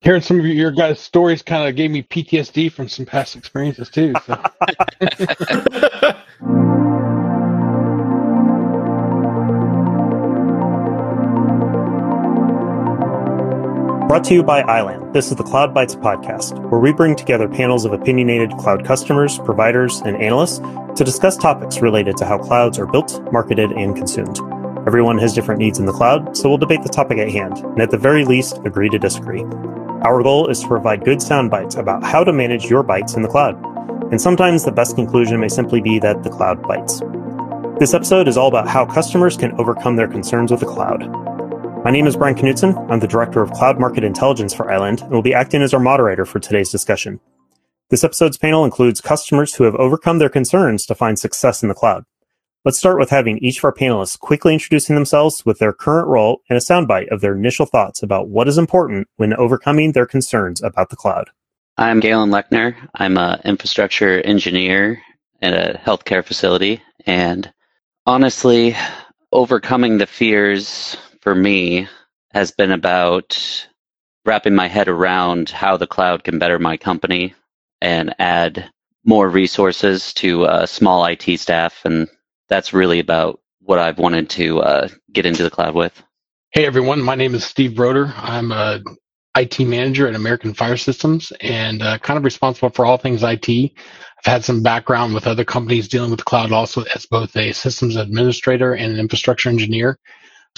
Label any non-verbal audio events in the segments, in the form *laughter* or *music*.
Hearing some of your guys' stories kind of gave me PTSD from some past experiences too. So. *laughs* Brought to you by Iland, this is the Cloud Bytes podcast, where we bring together panels of opinionated cloud customers, providers, and analysts to discuss topics related to how clouds are built, marketed, and consumed. Everyone has different needs in the cloud, so we'll debate the topic at hand, and at the very least, agree to disagree. Our goal is to provide good sound bites about how to manage your bytes in the cloud. And sometimes the best conclusion may simply be that the cloud bites. This episode is all about how customers can overcome their concerns with the cloud. My name is Brian Knudtson. I'm the Director of Cloud Market Intelligence for iland and will be acting as our moderator for today's discussion. This episode's panel includes customers who have overcome their concerns to find success in the cloud. Let's start with having each of our panelists quickly introducing themselves with their current role and a soundbite of their initial thoughts about what is important when overcoming their concerns about the cloud. I'm Galen Lechner. I'm an infrastructure engineer at a healthcare facility. And honestly, overcoming the fears for me has been about wrapping my head around how the cloud can better my company and add more resources to a small IT staff. And that's really about what I've wanted to uh, get into the cloud with. Hey everyone, my name is Steve Broeder. I'm a IT manager at American Fire Systems and uh, kind of responsible for all things IT. I've had some background with other companies dealing with cloud also as both a systems administrator and an infrastructure engineer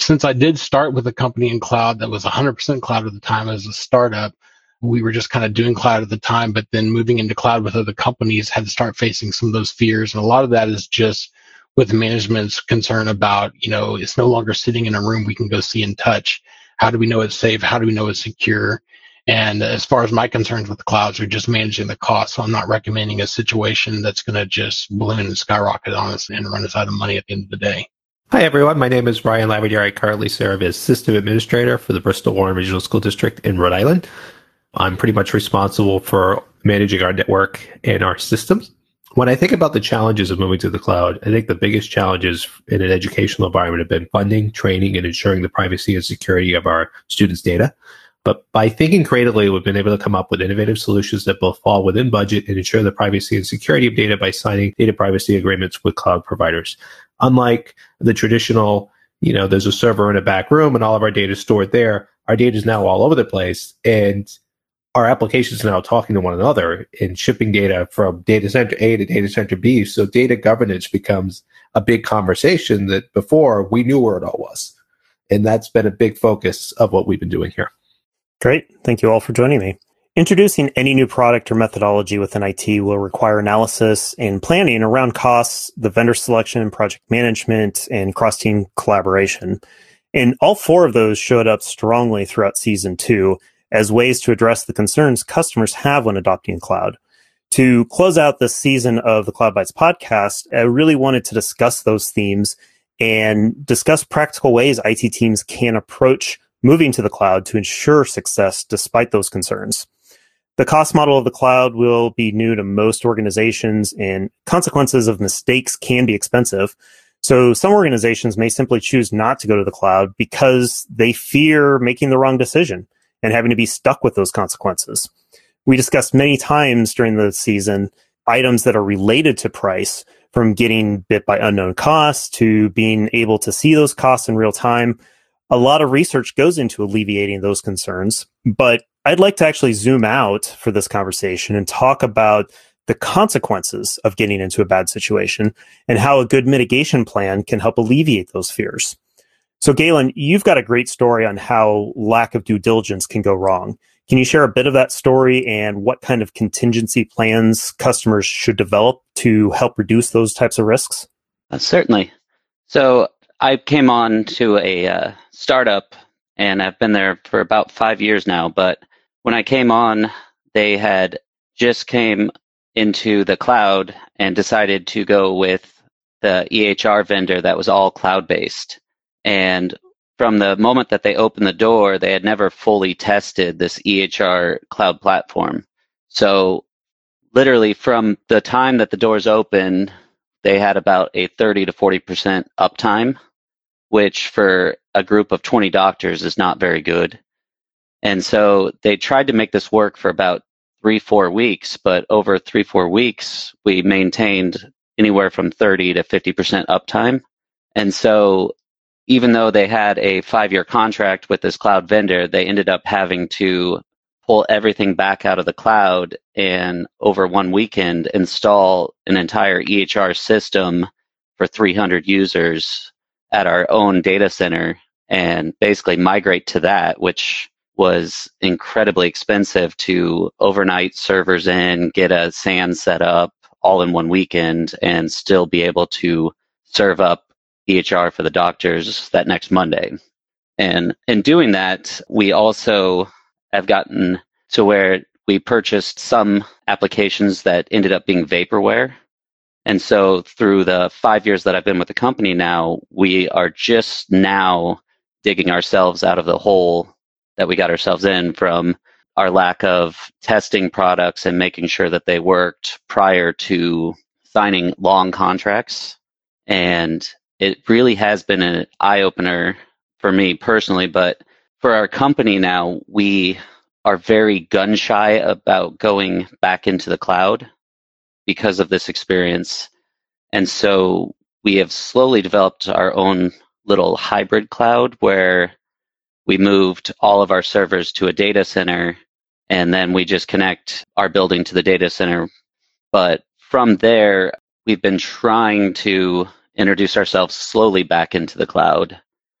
since I did start with a company in cloud that was 100% cloud at the time as a startup, we were just kind of doing cloud at the time, but then moving into cloud with other companies had to start facing some of those fears. And a lot of that is just with management's concern about, you know, it's no longer sitting in a room we can go see and touch. How do we know it's safe? How do we know it's secure? And as far as my concerns with the clouds are just managing the cost. So I'm not recommending a situation that's going to just balloon and skyrocket on us and run us out of money at the end of the day. Hi, everyone. My name is Ryan Laverdiere. I currently serve as System Administrator for the Bristol Warren Regional School District in Rhode Island. I'm pretty much responsible for managing our network and our systems. When I think about the challenges of moving to the cloud, I think the biggest challenges in an educational environment have been funding, training, and ensuring the privacy and security of our students' data. But by thinking creatively, we've been able to come up with innovative solutions that both fall within budget and ensure the privacy and security of data by signing data privacy agreements with cloud providers. Unlike the traditional, you know, there's a server in a back room and all of our data is stored there. Our data is now all over the place and our applications now talking to one another and shipping data from data center A to data center B. So data governance becomes a big conversation that before we knew where it all was. And that's been a big focus of what we've been doing here. Great. Thank you all for joining me. Introducing any new product or methodology within IT will require analysis and planning around costs, the vendor selection, project management, and cross team collaboration. And all four of those showed up strongly throughout season two as ways to address the concerns customers have when adopting cloud. To close out this season of the Cloud Bytes podcast, I really wanted to discuss those themes and discuss practical ways IT teams can approach moving to the cloud to ensure success despite those concerns. The cost model of the cloud will be new to most organizations, and consequences of mistakes can be expensive. So some organizations may simply choose not to go to the cloud because they fear making the wrong decision and having to be stuck with those consequences. We discussed many times during the season items that are related to price from getting bit by unknown costs to being able to see those costs in real time. A lot of research goes into alleviating those concerns, but I'd like to actually zoom out for this conversation and talk about the consequences of getting into a bad situation and how a good mitigation plan can help alleviate those fears. So, Galen, you've got a great story on how lack of due diligence can go wrong. Can you share a bit of that story and what kind of contingency plans customers should develop to help reduce those types of risks? Uh, certainly. So, I came on to a uh, startup and I've been there for about five years now, but when I came on, they had just came into the cloud and decided to go with the EHR vendor that was all cloud based. And from the moment that they opened the door, they had never fully tested this EHR cloud platform. So literally from the time that the doors opened, they had about a 30 to 40% uptime, which for a group of 20 doctors is not very good. And so they tried to make this work for about three, four weeks, but over three, four weeks, we maintained anywhere from 30 to 50% uptime. And so even though they had a five year contract with this cloud vendor, they ended up having to pull everything back out of the cloud and over one weekend install an entire EHR system for 300 users at our own data center and basically migrate to that, which was incredibly expensive to overnight servers in, get a SAN set up all in one weekend, and still be able to serve up EHR for the doctors that next Monday. And in doing that, we also have gotten to where we purchased some applications that ended up being vaporware. And so through the five years that I've been with the company now, we are just now digging ourselves out of the hole that we got ourselves in from our lack of testing products and making sure that they worked prior to signing long contracts. And it really has been an eye opener for me personally, but for our company now, we are very gun shy about going back into the cloud because of this experience. And so we have slowly developed our own little hybrid cloud where we moved all of our servers to a data center and then we just connect our building to the data center. But from there, we've been trying to introduce ourselves slowly back into the cloud.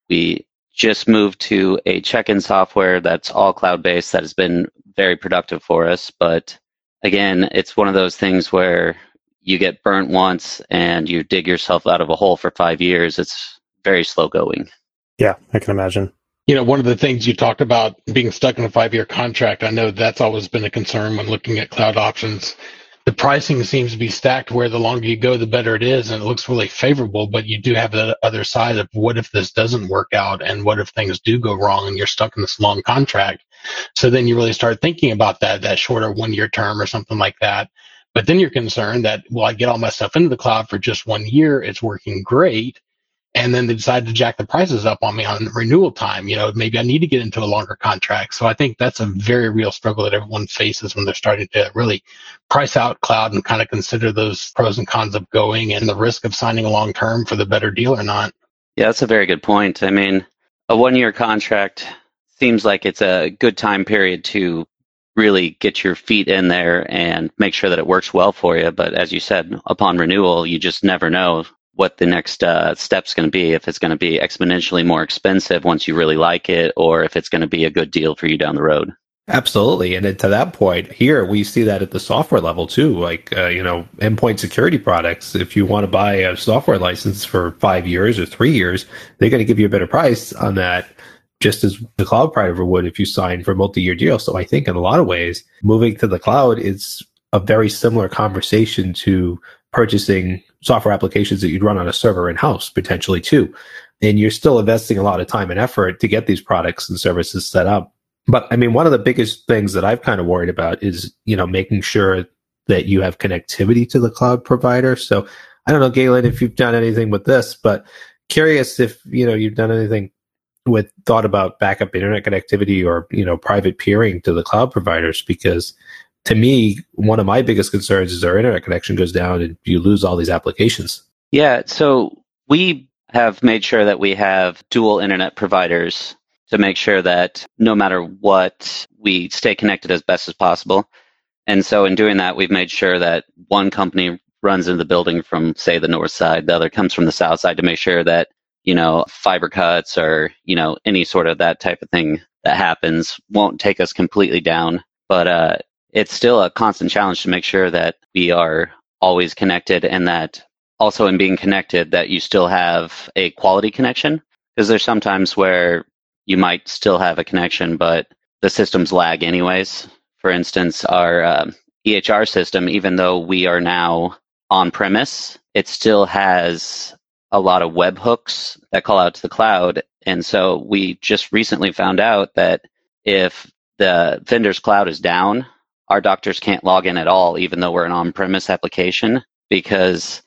We just moved to a check in software that's all cloud based that has been very productive for us. But again, it's one of those things where you get burnt once and you dig yourself out of a hole for five years. It's very slow going. Yeah, I can imagine. You know, one of the things you talked about being stuck in a five year contract, I know that's always been a concern when looking at cloud options the pricing seems to be stacked where the longer you go, the better it is, and it looks really favorable. But you do have the other side of what if this doesn't work out, and what if things do go wrong, and you're stuck in this long contract. So then you really start thinking about that that shorter one year term or something like that. But then you're concerned that well, I get all my stuff into the cloud for just one year, it's working great, and then they decide to jack the prices up on me on renewal time. You know, maybe I need to get into a longer contract. So I think that's a very real struggle that everyone faces when they're starting to really price out cloud and kind of consider those pros and cons of going and the risk of signing a long term for the better deal or not. Yeah, that's a very good point. I mean, a one year contract seems like it's a good time period to really get your feet in there and make sure that it works well for you. But as you said, upon renewal, you just never know what the next uh, step's going to be. If it's going to be exponentially more expensive once you really like it, or if it's going to be a good deal for you down the road. Absolutely, and to that point, here we see that at the software level too. Like uh, you know, endpoint security products. If you want to buy a software license for five years or three years, they're going to give you a better price on that just as the cloud provider would if you sign for a multi-year deal. So I think in a lot of ways, moving to the cloud is a very similar conversation to purchasing software applications that you'd run on a server in house potentially too. And you're still investing a lot of time and effort to get these products and services set up. But I mean, one of the biggest things that I've kind of worried about is, you know, making sure that you have connectivity to the cloud provider. So I don't know, Galen, if you've done anything with this, but curious if, you know, you've done anything with thought about backup internet connectivity or, you know, private peering to the cloud providers because to me, one of my biggest concerns is our internet connection goes down and you lose all these applications. Yeah. So we have made sure that we have dual internet providers to make sure that no matter what, we stay connected as best as possible. And so in doing that, we've made sure that one company runs into the building from, say, the north side, the other comes from the south side to make sure that, you know, fiber cuts or, you know, any sort of that type of thing that happens won't take us completely down. But uh, it's still a constant challenge to make sure that we are always connected and that also in being connected that you still have a quality connection. Because there's sometimes where you might still have a connection but the systems lag anyways. For instance our uh, ehr system even though we are now on premise it still has a lot of web hooks that call out to the cloud. And so we just recently found out that if the vendor's cloud is down our doctors can't log in at all, even though we're an on premise application, because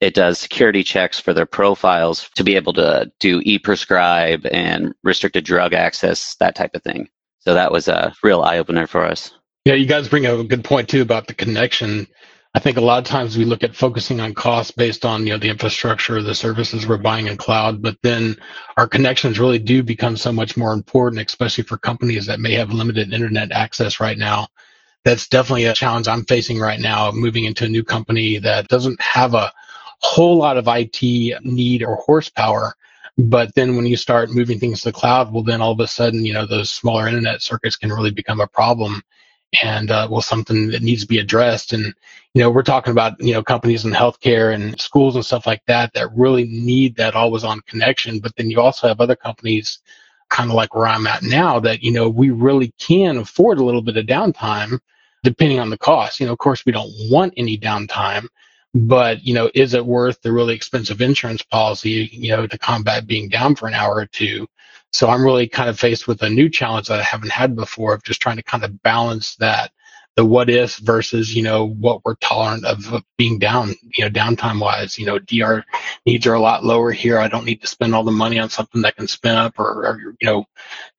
it does security checks for their profiles to be able to do e prescribe and restricted drug access, that type of thing. So that was a real eye opener for us. Yeah, you guys bring up a good point too about the connection. I think a lot of times we look at focusing on costs based on you know the infrastructure, the services we're buying in cloud, but then our connections really do become so much more important, especially for companies that may have limited internet access right now. That's definitely a challenge I'm facing right now, moving into a new company that doesn't have a whole lot of IT need or horsepower. But then when you start moving things to the cloud, well, then all of a sudden, you know, those smaller internet circuits can really become a problem and uh, well something that needs to be addressed and you know we're talking about you know companies in healthcare and schools and stuff like that that really need that always on connection but then you also have other companies kind of like where i'm at now that you know we really can afford a little bit of downtime depending on the cost. You know of course we don't want any downtime but you know is it worth the really expensive insurance policy you know to combat being down for an hour or two? So I'm really kind of faced with a new challenge that I haven't had before of just trying to kind of balance that the what if versus you know what we're tolerant of being down you know downtime wise you know dr needs are a lot lower here i don't need to spend all the money on something that can spin up or, or you know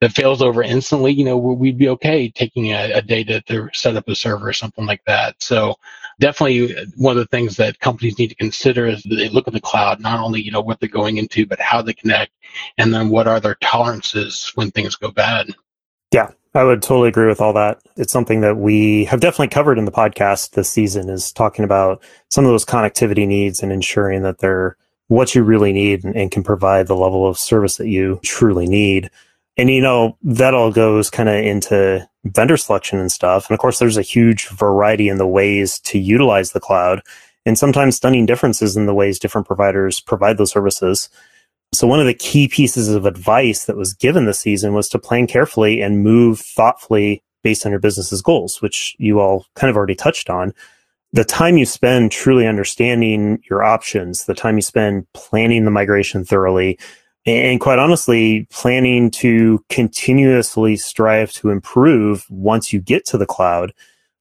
that fails over instantly you know we'd be okay taking a, a day to, to set up a server or something like that so definitely one of the things that companies need to consider is they look at the cloud, not only, you know, what they're going into, but how they connect, and then what are their tolerances when things go bad. Yeah, I would totally agree with all that. It's something that we have definitely covered in the podcast this season is talking about some of those connectivity needs and ensuring that they're what you really need and, and can provide the level of service that you truly need. And you know, that all goes kind of into vendor selection and stuff. And of course, there's a huge variety in the ways to utilize the cloud and sometimes stunning differences in the ways different providers provide those services. So one of the key pieces of advice that was given this season was to plan carefully and move thoughtfully based on your business's goals, which you all kind of already touched on. The time you spend truly understanding your options, the time you spend planning the migration thoroughly, and quite honestly, planning to continuously strive to improve once you get to the cloud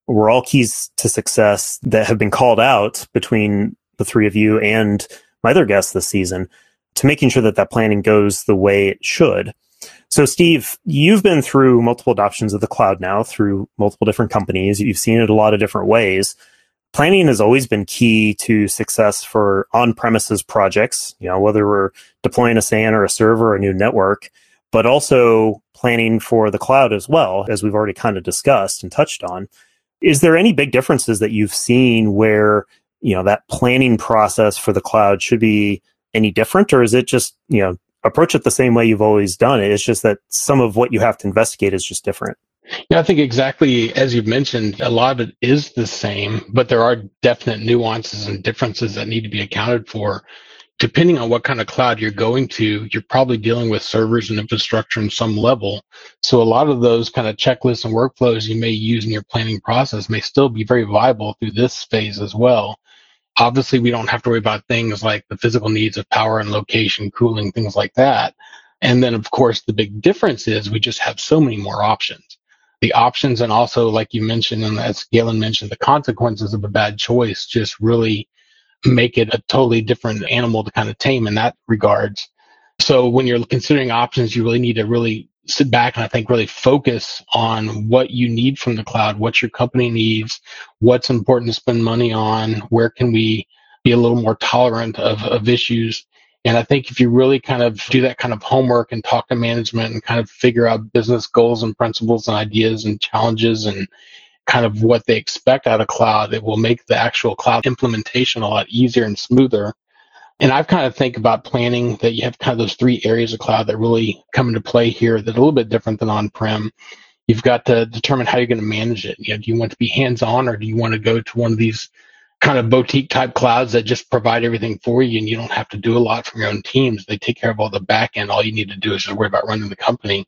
were all keys to success that have been called out between the three of you and my other guests this season to making sure that that planning goes the way it should. So, Steve, you've been through multiple adoptions of the cloud now through multiple different companies. You've seen it a lot of different ways planning has always been key to success for on-premises projects, you know, whether we're deploying a SAN or a server or a new network, but also planning for the cloud as well, as we've already kind of discussed and touched on. Is there any big differences that you've seen where, you know, that planning process for the cloud should be any different or is it just, you know, approach it the same way you've always done it? It's just that some of what you have to investigate is just different. Yeah, I think exactly as you've mentioned, a lot of it is the same, but there are definite nuances and differences that need to be accounted for. Depending on what kind of cloud you're going to, you're probably dealing with servers and infrastructure in some level. So a lot of those kind of checklists and workflows you may use in your planning process may still be very viable through this phase as well. Obviously, we don't have to worry about things like the physical needs of power and location, cooling, things like that. And then, of course, the big difference is we just have so many more options the options and also like you mentioned and as Galen mentioned, the consequences of a bad choice just really make it a totally different animal to kind of tame in that regards. So when you're considering options, you really need to really sit back and I think really focus on what you need from the cloud, what your company needs, what's important to spend money on, where can we be a little more tolerant of, of issues and I think if you really kind of do that kind of homework and talk to management and kind of figure out business goals and principles and ideas and challenges and kind of what they expect out of cloud, it will make the actual cloud implementation a lot easier and smoother. And I've kind of think about planning that you have kind of those three areas of cloud that really come into play here that are a little bit different than on-prem. You've got to determine how you're going to manage it. You know, do you want to be hands-on or do you want to go to one of these kind of boutique type clouds that just provide everything for you and you don't have to do a lot from your own teams. They take care of all the back end. All you need to do is just worry about running the company.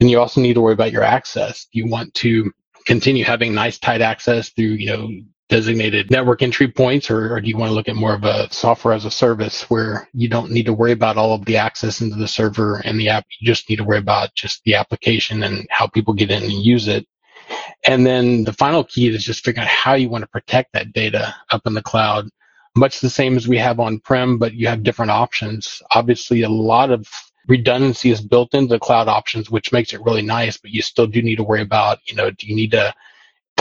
Then you also need to worry about your access. You want to continue having nice tight access through, you know, designated network entry points or, or do you want to look at more of a software as a service where you don't need to worry about all of the access into the server and the app you just need to worry about just the application and how people get in and use it and then the final key is just figuring out how you want to protect that data up in the cloud. Much the same as we have on prem, but you have different options. Obviously, a lot of redundancy is built into the cloud options, which makes it really nice, but you still do need to worry about, you know, do you need to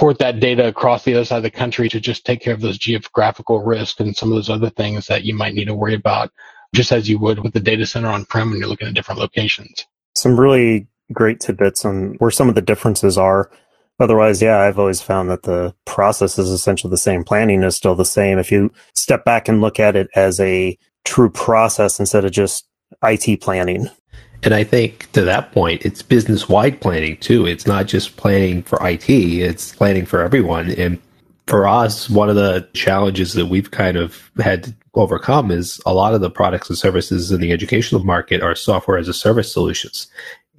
port that data across the other side of the country to just take care of those geographical risks and some of those other things that you might need to worry about, just as you would with the data center on prem when you're looking at different locations. Some really great tidbits on where some of the differences are. Otherwise, yeah, I've always found that the process is essentially the same. Planning is still the same. If you step back and look at it as a true process instead of just IT planning. And I think to that point, it's business wide planning too. It's not just planning for IT, it's planning for everyone. And for us, one of the challenges that we've kind of had to overcome is a lot of the products and services in the educational market are software as a service solutions.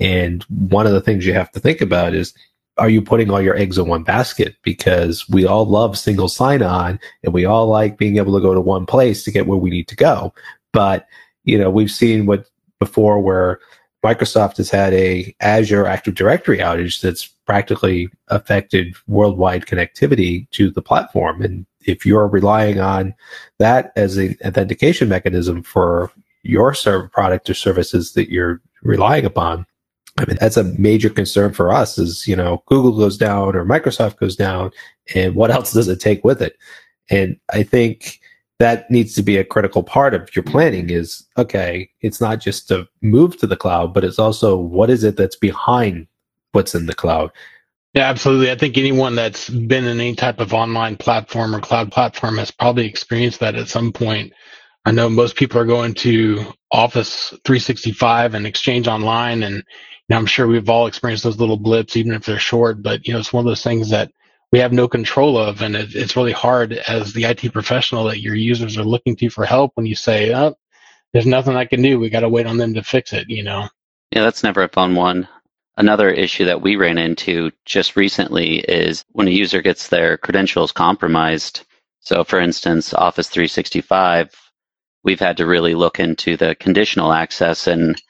And one of the things you have to think about is are you putting all your eggs in one basket? Because we all love single sign on and we all like being able to go to one place to get where we need to go. But, you know, we've seen what before where Microsoft has had a Azure Active Directory outage that's practically affected worldwide connectivity to the platform. And if you're relying on that as an authentication mechanism for your product or services that you're relying upon, I mean, that's a major concern for us is, you know, Google goes down or Microsoft goes down and what else does it take with it? And I think that needs to be a critical part of your planning is, okay, it's not just to move to the cloud, but it's also what is it that's behind what's in the cloud? Yeah, absolutely. I think anyone that's been in any type of online platform or cloud platform has probably experienced that at some point. I know most people are going to Office 365 and Exchange Online and now, I'm sure we've all experienced those little blips, even if they're short, but you know, it's one of those things that we have no control of. And it, it's really hard as the IT professional that your users are looking to for help when you say, oh, there's nothing I can do. We got to wait on them to fix it, you know? Yeah, that's never a fun one. Another issue that we ran into just recently is when a user gets their credentials compromised. So, for instance, Office 365, we've had to really look into the conditional access and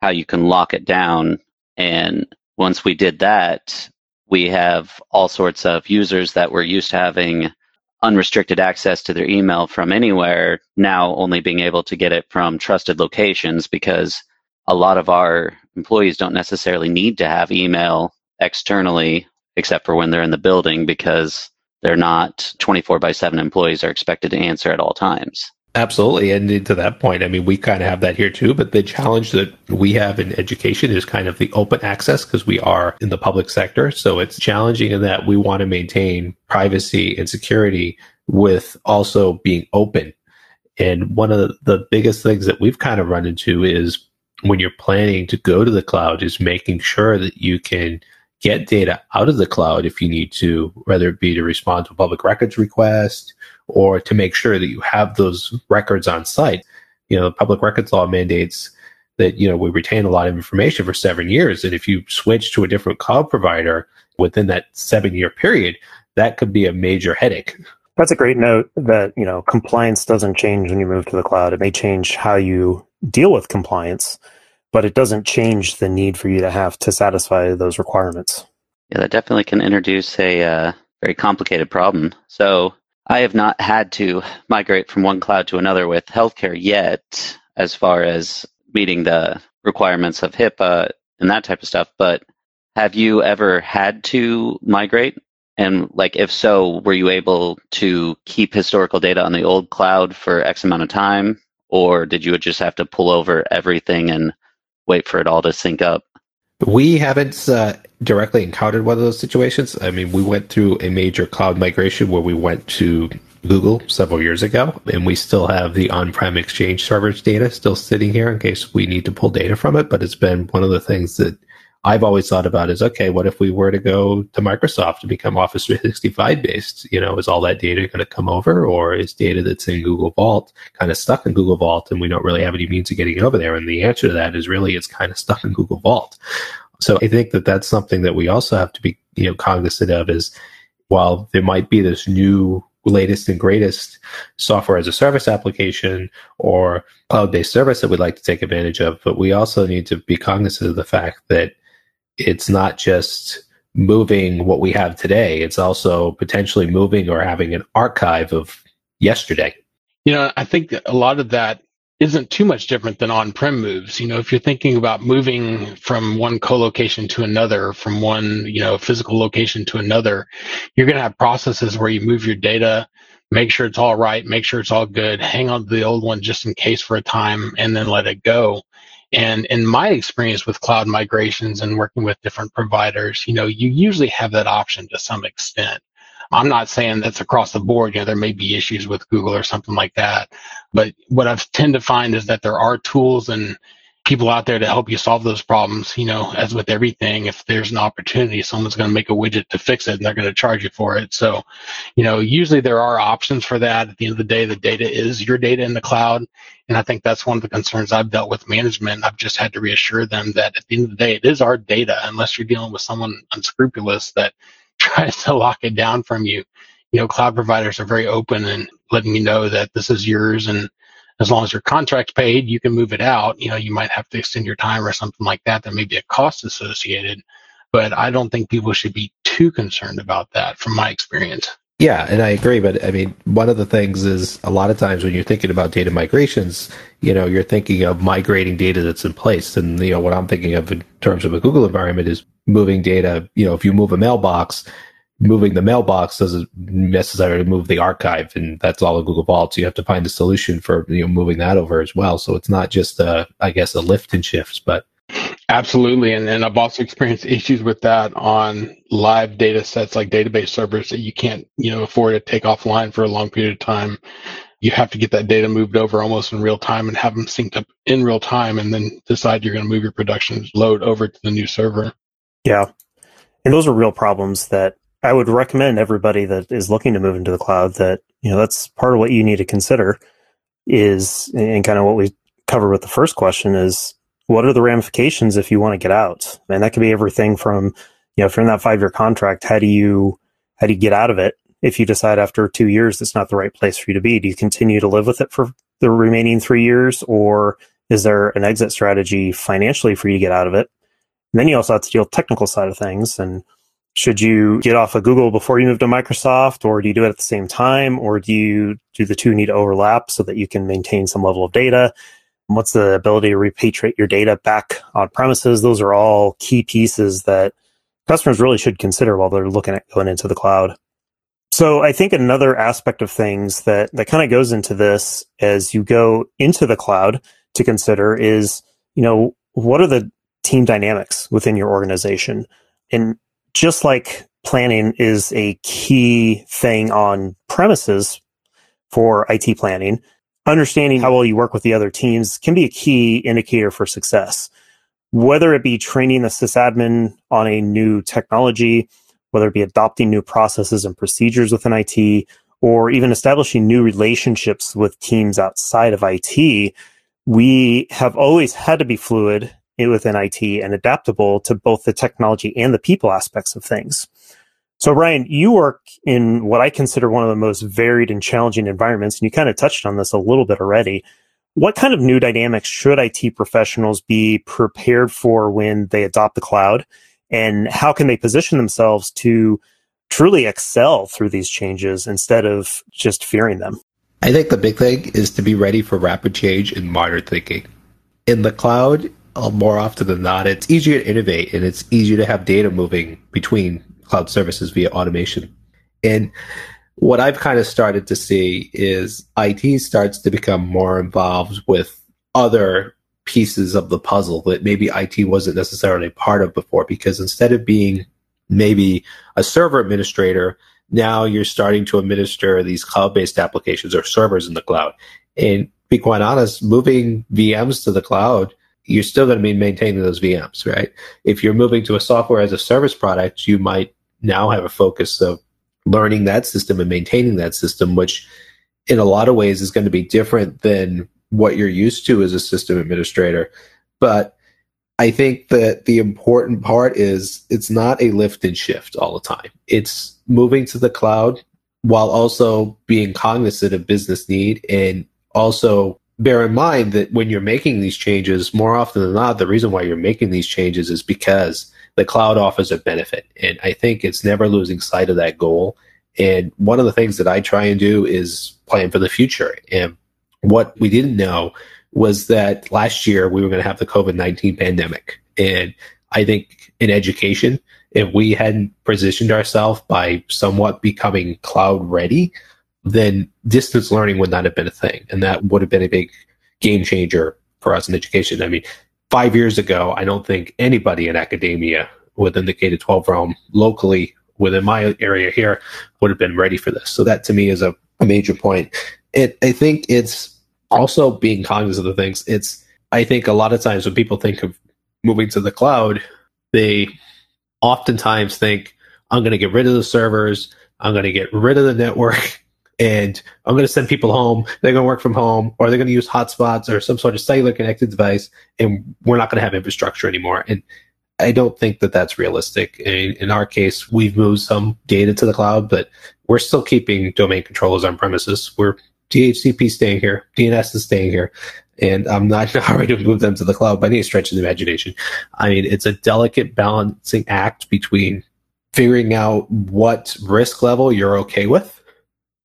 how you can lock it down and once we did that, we have all sorts of users that were used to having unrestricted access to their email from anywhere now only being able to get it from trusted locations because a lot of our employees don't necessarily need to have email externally except for when they're in the building because they're not 24 by 7 employees are expected to answer at all times. Absolutely. And to that point, I mean, we kind of have that here too. But the challenge that we have in education is kind of the open access because we are in the public sector. So it's challenging in that we want to maintain privacy and security with also being open. And one of the biggest things that we've kind of run into is when you're planning to go to the cloud is making sure that you can get data out of the cloud if you need to, whether it be to respond to a public records request or to make sure that you have those records on site. You know, the public records law mandates that, you know, we retain a lot of information for seven years. And if you switch to a different cloud provider within that seven year period, that could be a major headache. That's a great note that, you know, compliance doesn't change when you move to the cloud. It may change how you deal with compliance, but it doesn't change the need for you to have to satisfy those requirements. Yeah, that definitely can introduce a uh, very complicated problem. So, I have not had to migrate from one cloud to another with healthcare yet, as far as meeting the requirements of HIPAA and that type of stuff. But have you ever had to migrate? And like, if so, were you able to keep historical data on the old cloud for X amount of time, or did you just have to pull over everything and wait for it all to sync up? We haven't uh, directly encountered one of those situations. I mean, we went through a major cloud migration where we went to Google several years ago, and we still have the on prem Exchange servers data still sitting here in case we need to pull data from it. But it's been one of the things that I've always thought about is okay, what if we were to go to Microsoft to become Office 365 based? You know, is all that data going to come over, or is data that's in Google Vault kind of stuck in Google Vault and we don't really have any means of getting it over there? And the answer to that is really it's kind of stuck in Google Vault. So I think that that's something that we also have to be, you know, cognizant of is while there might be this new latest and greatest software as a service application or cloud based service that we'd like to take advantage of, but we also need to be cognizant of the fact that it's not just moving what we have today, it's also potentially moving or having an archive of yesterday. You know, I think a lot of that isn't too much different than on-prem moves. You know, if you're thinking about moving from one co-location to another, from one, you know, physical location to another, you're going to have processes where you move your data, make sure it's all right, make sure it's all good, hang on to the old one just in case for a time, and then let it go. And in my experience with cloud migrations and working with different providers, you know, you usually have that option to some extent. I'm not saying that's across the board. You know, there may be issues with Google or something like that. But what I've tend to find is that there are tools and people out there to help you solve those problems. You know, as with everything, if there's an opportunity, someone's going to make a widget to fix it and they're going to charge you for it. So, you know, usually there are options for that. At the end of the day, the data is your data in the cloud. And I think that's one of the concerns I've dealt with management. I've just had to reassure them that at the end of the day, it is our data, unless you're dealing with someone unscrupulous that *laughs* tries to lock it down from you. You know, cloud providers are very open and letting you know that this is yours and as long as your contract's paid, you can move it out. You know, you might have to extend your time or something like that. There may be a cost associated, but I don't think people should be too concerned about that from my experience. Yeah, and I agree. But I mean, one of the things is a lot of times when you're thinking about data migrations, you know, you're thinking of migrating data that's in place. And, you know, what I'm thinking of in terms of a Google environment is moving data. You know, if you move a mailbox, moving the mailbox doesn't necessarily move the archive. And that's all in Google Vault. So you have to find a solution for, you know, moving that over as well. So it's not just, a, I guess, a lift and shifts, but Absolutely. And, and I've also experienced issues with that on live data sets like database servers that you can't, you know, afford to take offline for a long period of time. You have to get that data moved over almost in real time and have them synced up in real time and then decide you're going to move your production load over to the new server. Yeah. And those are real problems that I would recommend everybody that is looking to move into the cloud that, you know, that's part of what you need to consider is, and kind of what we covered with the first question is what are the ramifications if you want to get out? And that could be everything from, you know, if you're in that five year contract, how do you, how do you get out of it? If you decide after two years it's not the right place for you to be, do you continue to live with it for the remaining three years, or is there an exit strategy financially for you to get out of it? And then you also have to deal with technical side of things. And should you get off of Google before you move to Microsoft, or do you do it at the same time, or do you do the two need to overlap so that you can maintain some level of data? What's the ability to repatriate your data back on premises? Those are all key pieces that customers really should consider while they're looking at going into the cloud. So I think another aspect of things that, that kind of goes into this as you go into the cloud to consider is, you know, what are the team dynamics within your organization? And just like planning is a key thing on premises for IT planning, understanding how well you work with the other teams can be a key indicator for success. Whether it be training the sysadmin on a new technology, whether it be adopting new processes and procedures within IT, or even establishing new relationships with teams outside of IT, we have always had to be fluid within IT and adaptable to both the technology and the people aspects of things. So, Ryan, you work in what I consider one of the most varied and challenging environments, and you kind of touched on this a little bit already. What kind of new dynamics should IT professionals be prepared for when they adopt the cloud? And how can they position themselves to truly excel through these changes instead of just fearing them? I think the big thing is to be ready for rapid change and modern thinking. In the cloud, Uh, more often than not, it's easier to innovate and it's easier to have data moving between cloud services via automation. And what I've kind of started to see is IT starts to become more involved with other pieces of the puzzle that maybe IT wasn't necessarily part of before because instead of being maybe a server administrator, now you're starting to administer these cloud-based applications or servers in the cloud. And be quite honest, moving VMs to the cloud, you're still going to be maintaining those VMs, right? If you're moving to a software as a service product, you might now have a focus of learning that system and maintaining that system, which in a lot of ways is going to be different than what you're used to as a system administrator. But I think that the important part is it's not a lift and shift all the time. It's moving to the cloud while also being cognizant of business need and also bear in mind that when you're making these changes, more often than not, the reason why you're making these changes is because the cloud offers a benefit. And I think it's never losing sight of that goal. And one of the things that I try and do is plan for the future. And what we didn't know was that last year we were going to have the COVID 19 pandemic. And I think in education, if we hadn't positioned ourselves by somewhat becoming cloud ready, then distance learning would not have been a thing. And that would have been a big game changer for us in education. I mean, five years ago, I don't think anybody in academia within the K to 12 realm locally within my area here would have been ready for this. So that to me is a, a major point. It, I think it's also being cognizant of the things. It's, I think a lot of times when people think of moving to the cloud, they oftentimes think, I'm going to get rid of the servers. I'm going to get rid of the network *laughs* and I'm going to send people home. They're going to work from home or they're going to use hotspots or some sort of cellular connected device. And we're not going to have infrastructure anymore. And I don't think that that's realistic. In, in, our case, we've moved some data to the cloud, but we're still keeping domain controllers on premises. We're DHCP staying here, DNS is staying here, and I'm not *laughs* hurry to move them to the cloud by any stretch of the imagination. I mean, it's a delicate balancing act between figuring out what risk level you're okay with.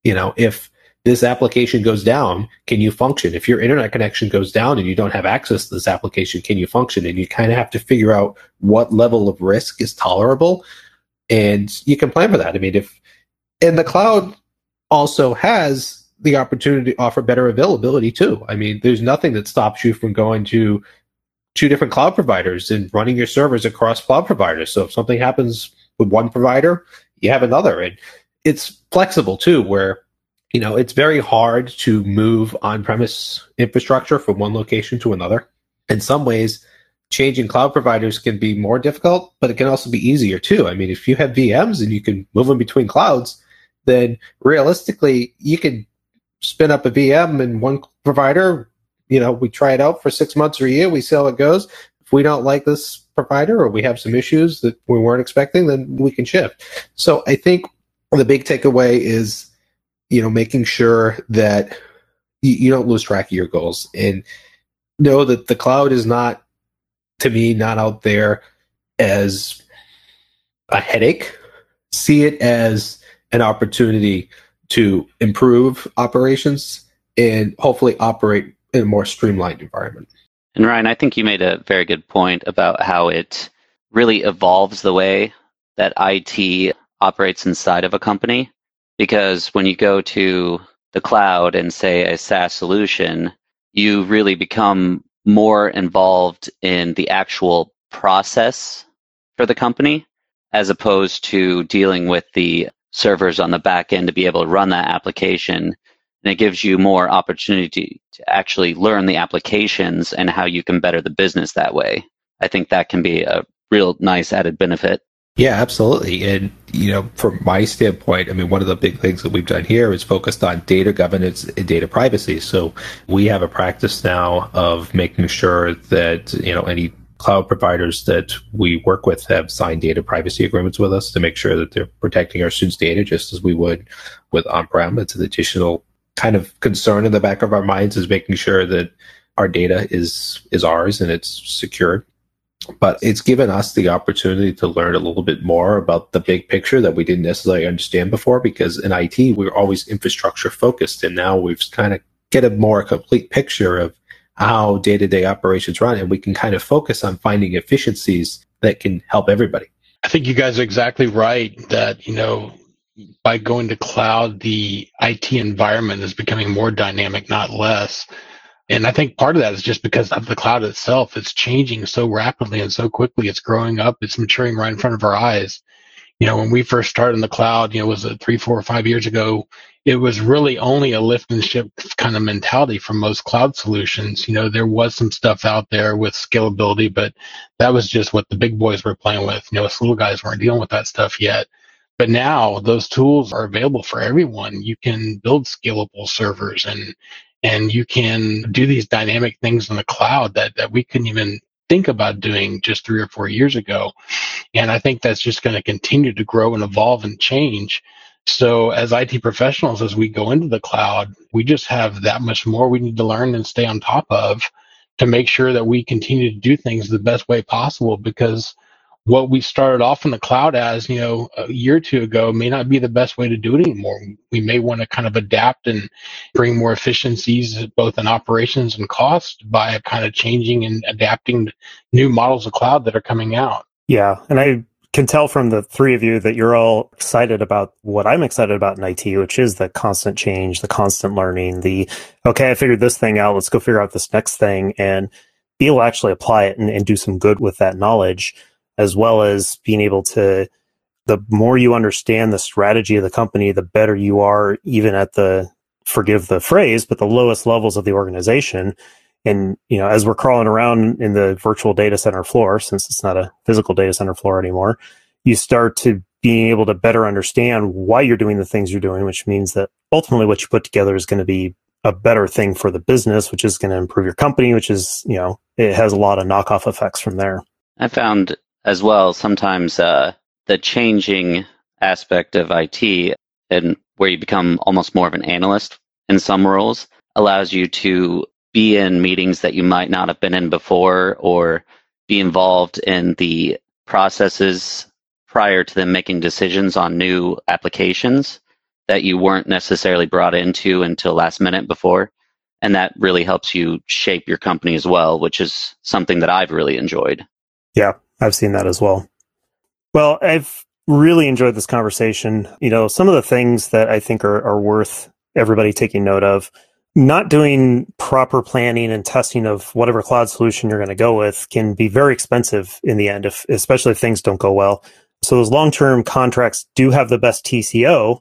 You know, if this application goes down, can you function? If your internet connection goes down and you don't have access to this application, can you function? And you kind of have to figure out what level of risk is tolerable. And you can plan for that. I mean, if, and the cloud also has the opportunity to offer better availability too. I mean, there's nothing that stops you from going to two different cloud providers and running your servers across cloud providers. So if something happens with one provider, you have another. And it's flexible too, where you know, it's very hard to move on-premise infrastructure from one location to another. In some ways, changing cloud providers can be more difficult, but it can also be easier too. I mean, if you have VMs and you can move them between clouds, then realistically, you can spin up a VM in one provider. You know, we try it out for six months or a year, we see how it goes. If we don't like this provider or we have some issues that we weren't expecting, then we can shift. So I think the big takeaway is you know, making sure that you, you don't lose track of your goals and know that the cloud is not, to me, not out there as a headache. See it as an opportunity to improve operations and hopefully operate in a more streamlined environment. And Ryan, I think you made a very good point about how it really evolves the way that IT operates inside of a company. Because when you go to the cloud and say a SaaS solution, you really become more involved in the actual process for the company as opposed to dealing with the servers on the back end to be able to run that application. And it gives you more opportunity to actually learn the applications and how you can better the business that way. I think that can be a real nice added benefit. Yeah, absolutely. And, you know, from my standpoint, I mean, one of the big things that we've done here is focused on data governance and data privacy. So we have a practice now of making sure that, you know, any cloud providers that we work with have signed data privacy agreements with us to make sure that they're protecting our students' data just as we would with on-prem. It's an additional kind of concern in the back of our minds is making sure that our data is is ours and it's secured but it's given us the opportunity to learn a little bit more about the big picture that we didn't necessarily understand before because in IT we we're always infrastructure focused and now we've kind of get a more complete picture of how day-to-day operations run and we can kind of focus on finding efficiencies that can help everybody. I think you guys are exactly right that, you know, by going to cloud, the IT environment is becoming more dynamic, not less. And I think part of that is just because of the cloud itself. It's changing so rapidly and so quickly. It's growing up. It's maturing right in front of our eyes. You know, when we first started in the cloud, you know, was it three, four, or five years ago? It was really only a lift and shift kind of mentality for most cloud solutions. You know, there was some stuff out there with scalability, but that was just what the big boys were playing with. You know, us little guys weren't dealing with that stuff yet. But now those tools are available for everyone. You can build scalable servers and and you can do these dynamic things in the cloud that, that we couldn't even think about doing just three or four years ago. And I think that's just going to continue to grow and evolve and change. So as IT professionals, as we go into the cloud, we just have that much more we need to learn and stay on top of to make sure that we continue to do things the best way possible because what we started off in the cloud as, you know, a year or two ago may not be the best way to do it anymore. We may want to kind of adapt and bring more efficiencies both in operations and cost by kind of changing and adapting new models of cloud that are coming out. Yeah. And I can tell from the three of you that you're all excited about what I'm excited about in IT, which is the constant change, the constant learning, the, okay, I figured this thing out. Let's go figure out this next thing and be able to actually apply it and, and do some good with that knowledge as well as being able to the more you understand the strategy of the company, the better you are, even at the forgive the phrase, but the lowest levels of the organization. And you know, as we're crawling around in the virtual data center floor, since it's not a physical data center floor anymore, you start to being able to better understand why you're doing the things you're doing, which means that ultimately what you put together is going to be a better thing for the business, which is going to improve your company, which is, you know, it has a lot of knockoff effects from there. I found as well sometimes uh, the changing aspect of IT and where you become almost more of an analyst in some roles allows you to be in meetings that you might not have been in before or be involved in the processes prior to them making decisions on new applications that you weren't necessarily brought into until last minute before. And that really helps you shape your company as well, which is something that I've really enjoyed. Yeah, I've seen that as well. Well, I've really enjoyed this conversation. You know, some of the things that I think are, are worth everybody taking note of not doing proper planning and testing of whatever cloud solution you're going to go with can be very expensive in the end, if, especially if things don't go well. So those long-term contracts do have the best TCO,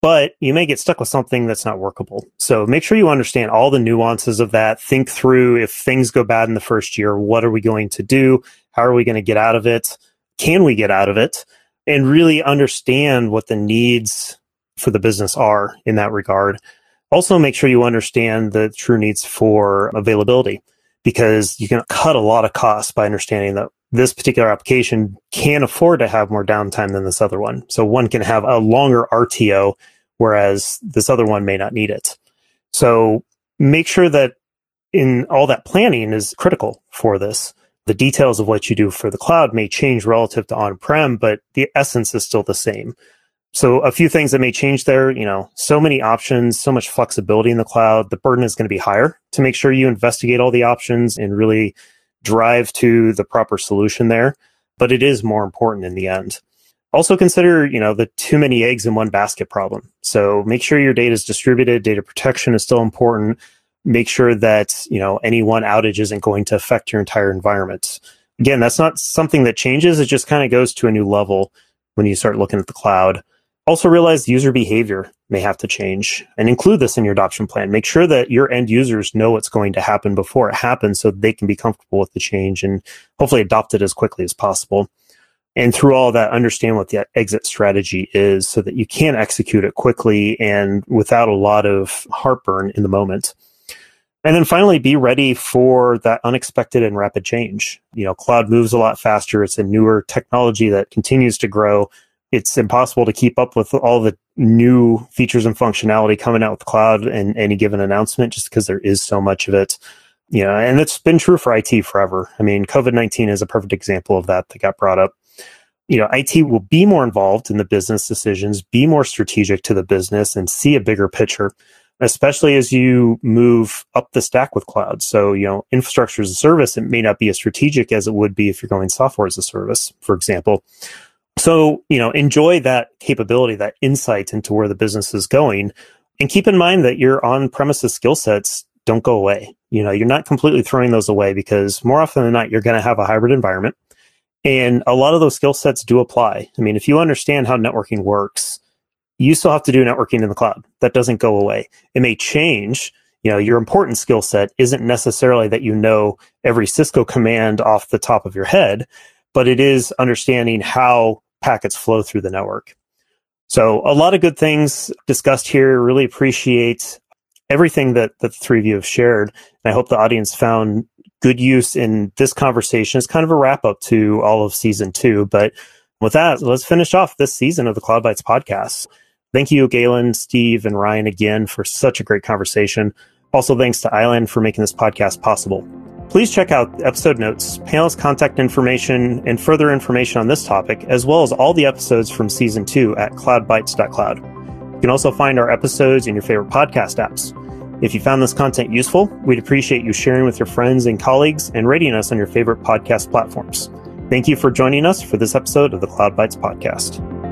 but you may get stuck with something that's not workable. So make sure you understand all the nuances of that. Think through if things go bad in the first year, what are we going to do? How are we going to get out of it? Can we get out of it? And really understand what the needs for the business are in that regard. Also, make sure you understand the true needs for availability because you can cut a lot of costs by understanding that this particular application can afford to have more downtime than this other one. So one can have a longer RTO whereas this other one may not need it. So make sure that in all that planning is critical for this. The details of what you do for the cloud may change relative to on-prem, but the essence is still the same. So a few things that may change there, you know, so many options, so much flexibility in the cloud. The burden is going to be higher to make sure you investigate all the options and really drive to the proper solution there. But it is more important in the end. Also consider, you know, the too many eggs in one basket problem. So make sure your data is distributed. Data protection is still important. Make sure that, you know, any one outage isn't going to affect your entire environment. Again, that's not something that changes. It just kind of goes to a new level when you start looking at the cloud. Also realize user behavior may have to change and include this in your adoption plan. Make sure that your end users know what's going to happen before it happens so they can be comfortable with the change and hopefully adopt it as quickly as possible and through all that understand what the exit strategy is so that you can execute it quickly and without a lot of heartburn in the moment and then finally be ready for that unexpected and rapid change. You know cloud moves a lot faster. It's a newer technology that continues to grow. It's impossible to keep up with all the new features and functionality coming out with cloud and any given announcement just because there is so much of it. You know and it's been true for it forever. I mean covid-19 is a perfect example of that that got brought up. You know, IT will be more involved in the business decisions, be more strategic to the business and see a bigger picture, especially as you move up the stack with cloud. So, you know, infrastructure as a service, it may not be as strategic as it would be if you're going software as a service, for example. So, you know, enjoy that capability, that insight into where the business is going. And keep in mind that your on premises skill sets don't go away. You know, you're not completely throwing those away because more often than not, you're going to have a hybrid environment and a lot of those skill sets do apply. I mean, if you understand how networking works, you still have to do networking in the cloud. That doesn't go away. It may change. You know, your important skill set isn't necessarily that you know every Cisco command off the top of your head, but it is understanding how packets flow through the network. So a lot of good things discussed here. Really appreciate everything that, that the three of you have shared. And I hope the audience found good use in this conversation. It's kind of a wrap up to all of season two. But with that, let's finish off this season of the CloudBytes podcast. Thank you, Galen, Steve, and Ryan again for such a great conversation. Also, thanks to iland for making this podcast possible. Please check out episode notes, panelist contact information, and further information on this topic, as well as all the episodes from season two at cloudbytes.cloud. You can also find our episodes in your favorite podcast apps. If you found this content useful, we'd appreciate you sharing with your friends and colleagues and rating us on your favorite podcast platforms. Thank you for joining us for this episode of the CloudBytes podcast.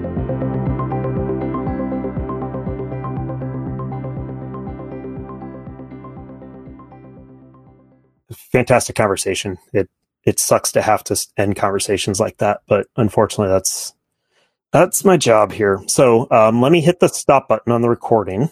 Fantastic conversation. It it sucks to have to end conversations like that, but unfortunately, that's that's my job here. So um, let me hit the stop button on the recording.